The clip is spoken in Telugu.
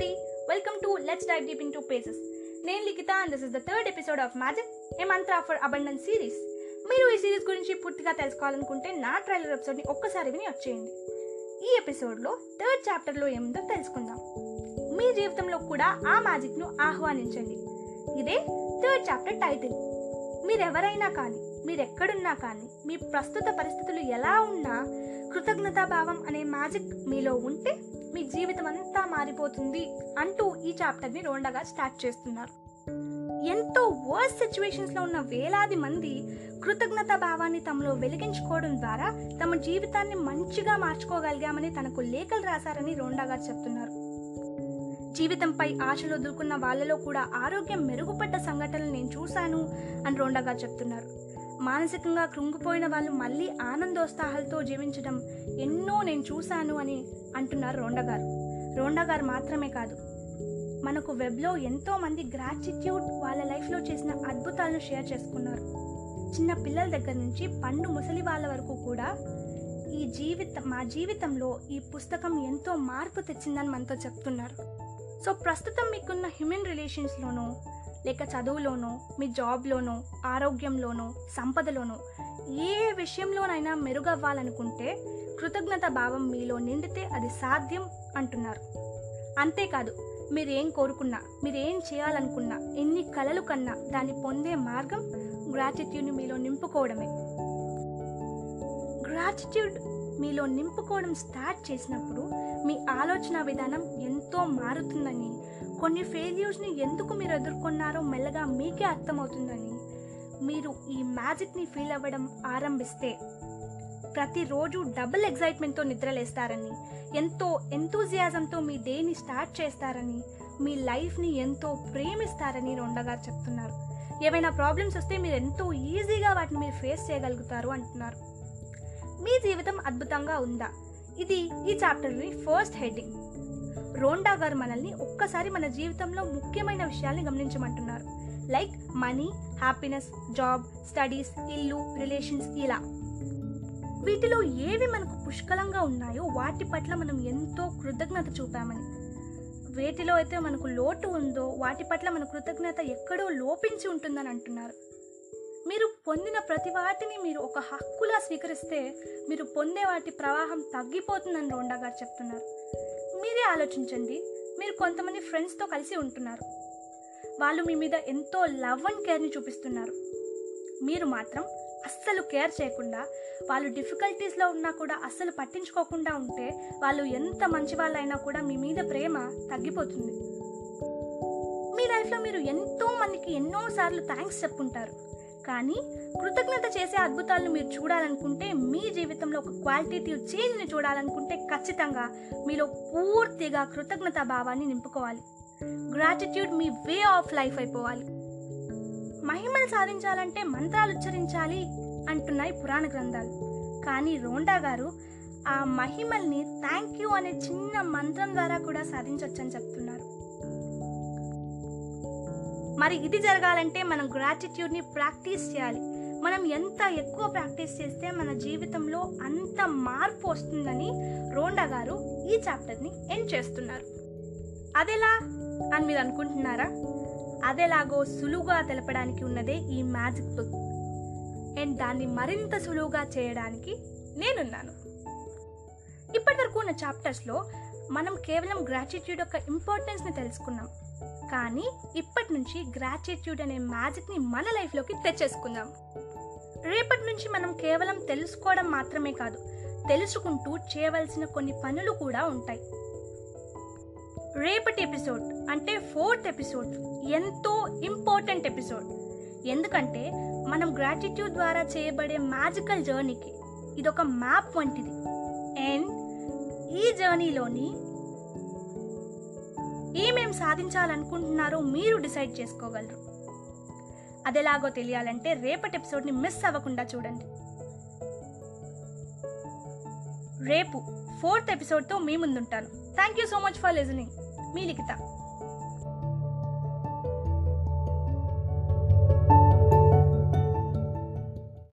everybody. Welcome to Let's Dive Deep into Paces. నేను Likhitha and this is the third episode of magic a mantra for abundance series మీరు ఈ సిరీస్ గురించి పూర్తిగా తెలుసుకోవాలనుకుంటే నా ట్రైలర్ ఎపిసోడ్ని ఒక్కసారి విని వచ్చేయండి. ఈ ఎపిసోడ్లో థర్డ్ చాప్టర్లో ఏముందో తెలుసుకుందాం. మీ జీవితంలో కూడా ఆ మ్యాజిక్ను ఆహ్వానించండి. ఇదే థర్డ్ చాప్టర్ టైటిల్ మీరెవరైనా కానీ మీరెక్కడున్నా కానీ మీ ప్రస్తుత పరిస్థితులు ఎలా ఉన్నా కృతజ్ఞతాభావం అనే మ్యాజిక్ మీలో ఉంటే మీ జీవితం అంతా మారిపోతుంది అంటూ ఈ చాప్టర్ని రోండగా స్టార్ట్ చేస్తున్నారు. ఎంతో వర్స్ సిచ్యువేషన్స్లో ఉన్న వేలాది మంది కృతజ్ఞత భావాన్ని తమలో వెలిగించుకోవడం ద్వారా తమ జీవితాన్ని మంచిగా మార్చుకోగలిగామని తనకు లేఖలు రాశారని రోండా గారు చెప్తున్నారు. జీవితంపై ఆశలు వదులుకున్న వాళ్ళలో కూడా ఆరోగ్యం మెరుగుపడ్డ సంఘటనలు నేను చూశాను అని రోండా గారు చెప్తున్నారు. మానసికంగా కృంగిపోయిన వాళ్ళు మళ్ళీ ఆనందోత్సాహాలతో జీవించడం ఎన్నో నేను చూశాను అని అంటున్నారు రోండగారు. రోండగారు మాత్రమే కాదు మనకు వెబ్లో ఎంతోమంది గ్రాటిట్యూడ్ వాళ్ళ లైఫ్లో చేసిన అద్భుతాలను షేర్ చేసుకున్నారు. చిన్న పిల్లల దగ్గర నుంచి పండు ముసలి వాళ్ళ వరకు కూడా ఈ జీవితం మా జీవితంలో ఈ పుస్తకం ఎంతో మార్పు తెచ్చిందని మనతో చెప్తున్నారు. సో ప్రస్తుతం మీకున్న హ్యూమన్ రిలేషన్స్లోనూ లేక చదువులోనో మీ జాబ్లోనో ఆరోగ్యంలోనో సంపదలోనో ఏ విషయంలోనైనా మెరుగవ్వాలనుకుంటే కృతజ్ఞత భావం మీలో నిండితే అది సాధ్యం అంటున్నారు. అంతేకాదు మీరేం కోరుకున్నా మీరేం చేయాలనుకున్నా ఎన్ని కలలు కన్నా దాన్ని పొందే మార్గం గ్రాటిట్యూడ్ని మీలో నింపుకోవడమే. గ్రాటిట్యూడ్ మీలో నింపుకోవడం స్టార్ట్ చేసినప్పుడు మీ ఆలోచన విధానం ఎంతో మారుతుందని కొన్ని ఫెయిల్యూర్స్ని ఎందుకు మీరు ఎదుర్కొన్నారో మెల్లగా మీకే అర్థమవుతుందని మీరు ఈ మ్యాజిక్ని ఫీల్ అవ్వడం ఆరంభిస్తే ప్రతిరోజు డబుల్ ఎగ్జైట్మెంట్తో నిద్రలేస్తారని ఎంతో ఎంతూజియాజంతో మీ డేని స్టార్ట్ చేస్తారని మీ లైఫ్ని ఎంతో ప్రేమిస్తారని రొండగా చెప్తున్నారు. ఏవైనా ప్రాబ్లమ్స్ వస్తే మీరు ఎంతో ఈజీగా వాటిని మీరు ఫేస్ చేయగలుగుతారు అంటున్నారు. మీ జీవితం అద్భుతంగా ఉందా? ఇది ఈ చాప్టర్లోని ఫస్ట్ హెడ్డింగ్ రోండా గారు మనల్ని ఒక్కసారి మన జీవితంలో ముఖ్యమైన విషయాల్ని గమనించమంటున్నారు. Like money happiness job studies ఇల్లు రిలేషన్స్ ఇలా. వీటిలో ఏవి మనకు పుష్కలంగా ఉన్నాయో వాటి పట్ల మనం ఎంతో కృతజ్ఞత చూపామని. వేటిలో అయితే మనకు లోటు ఉందో వాటి పట్ల మన కృతజ్ఞత ఎక్కడో లోపించి ఉంటుందని అంటున్నారు. మీరు పొందిన ప్రతి వాటిని మీరు ఒక హక్కులా స్వీకరిస్తే మీరు పొందే వాటి ప్రవాహం తగ్గిపోతుందని రోండా గారు చెప్తున్నారు. మీరే ఆలోచించండి. మీరు కొంతమంది ఫ్రెండ్స్తో కలిసి ఉంటున్నారు. వాళ్ళు మీ మీద ఎంతో లవ్ అండ్ కేర్ని చూపిస్తున్నారు. మీరు మాత్రం అస్సలు కేర్ చేయకుండా వాళ్ళు డిఫికల్టీస్లో ఉన్నా కూడా అస్సలు పట్టించుకోకుండా ఉంటే వాళ్ళు ఎంత మంచి వాళ్ళైనా కూడా మీ మీద ప్రేమ తగ్గిపోతుంది. మీ లైఫ్లో మీరు ఎంతో మందికి ఎన్నోసార్లు థ్యాంక్స్ చెప్పుంటారు. కానీ కృతజ్ఞత చేసే అద్భుతాలను మీరు చూడాలనుకుంటే మీ జీవితంలో ఒక క్వాలిటేటివ్ చేంజ్ని చూడాలనుకుంటే ఖచ్చితంగా మీలో పూర్తిగా కృతజ్ఞత భావాన్ని నింపుకోవాలి. గ్రాటిట్యూడ్ మీ వే ఆఫ్ లైఫ్ అయిపోవాలి. మహిమలు సాధించాలంటే మంత్రాలు ఉచ్చరించాలి అంటున్నాయి పురాణ గ్రంథాలు. కానీ రోండా గారు ఆ మహిమల్ని థ్యాంక్ యూ అనే చిన్న మంత్రం ద్వారా కూడా సాధించవచ్చని చెప్తున్నారు. మరి ఇది జరగాలంటే మనం గ్రాటిట్యూడ్ని ప్రాక్టీస్ చేయాలి. మనం ఎంత ఎక్కువ ప్రాక్టీస్ చేస్తే మన జీవితంలో అంత మార్పు వస్తుందని రోండా గారు ఈ చాప్టర్ని ఎండ్ చేస్తున్నారు. అదెలా అని మీరు అనుకుంటున్నారా? అదెలాగో సులువుగా తెలపడానికి ఉన్నదే ఈ మ్యాజిక్ బుక్ అండ్ దాన్ని మరింత సులువుగా చేయడానికి నేనున్నాను. ఇప్పటివరకు ఉన్న చాప్టర్స్లో మనం కేవలం గ్రాటిట్యూడ్ యొక్క ఇంపార్టెన్స్ని తెలుసుకున్నాం. కానీ ఇప్పటి నుంచి గ్రాటిట్యూడ్ అనే మ్యాజిక్ని మన లైఫ్లోకి తెచ్చేసుకుందాం. రేపటి నుంచి మనం కేవలం తెలుసుకోవడం మాత్రమే కాదు తెలుసుకుంటూ చేయవలసిన కొన్ని పనులు కూడా ఉంటాయి. రేపటి ఎపిసోడ్ అంటే ఫోర్త్ ఎపిసోడ్ ఎంతో ఇంపార్టెంట్ ఎపిసోడ్ ఎందుకంటే మనం గ్రాటిట్యూడ్ ద్వారా చేయబడే మ్యాజికల్ జర్నీకి ఇదొక మ్యాప్ వంటిది. అండ్ ఈ జర్నీలోని ఏమేం సాధించాలనుకుంటున్నారో మీరు డిసైడ్ చేసుకోగలరు. అదెలాగో తెలియాలంటే రేపటి ఎపిసోడ్ని మిస్ అవ్వకుండా చూడండి. రేపు ఫోర్త్ ఎపిసోడ్తో మీ ముందుంటాను. Thank you so much for listening. Me Likhita.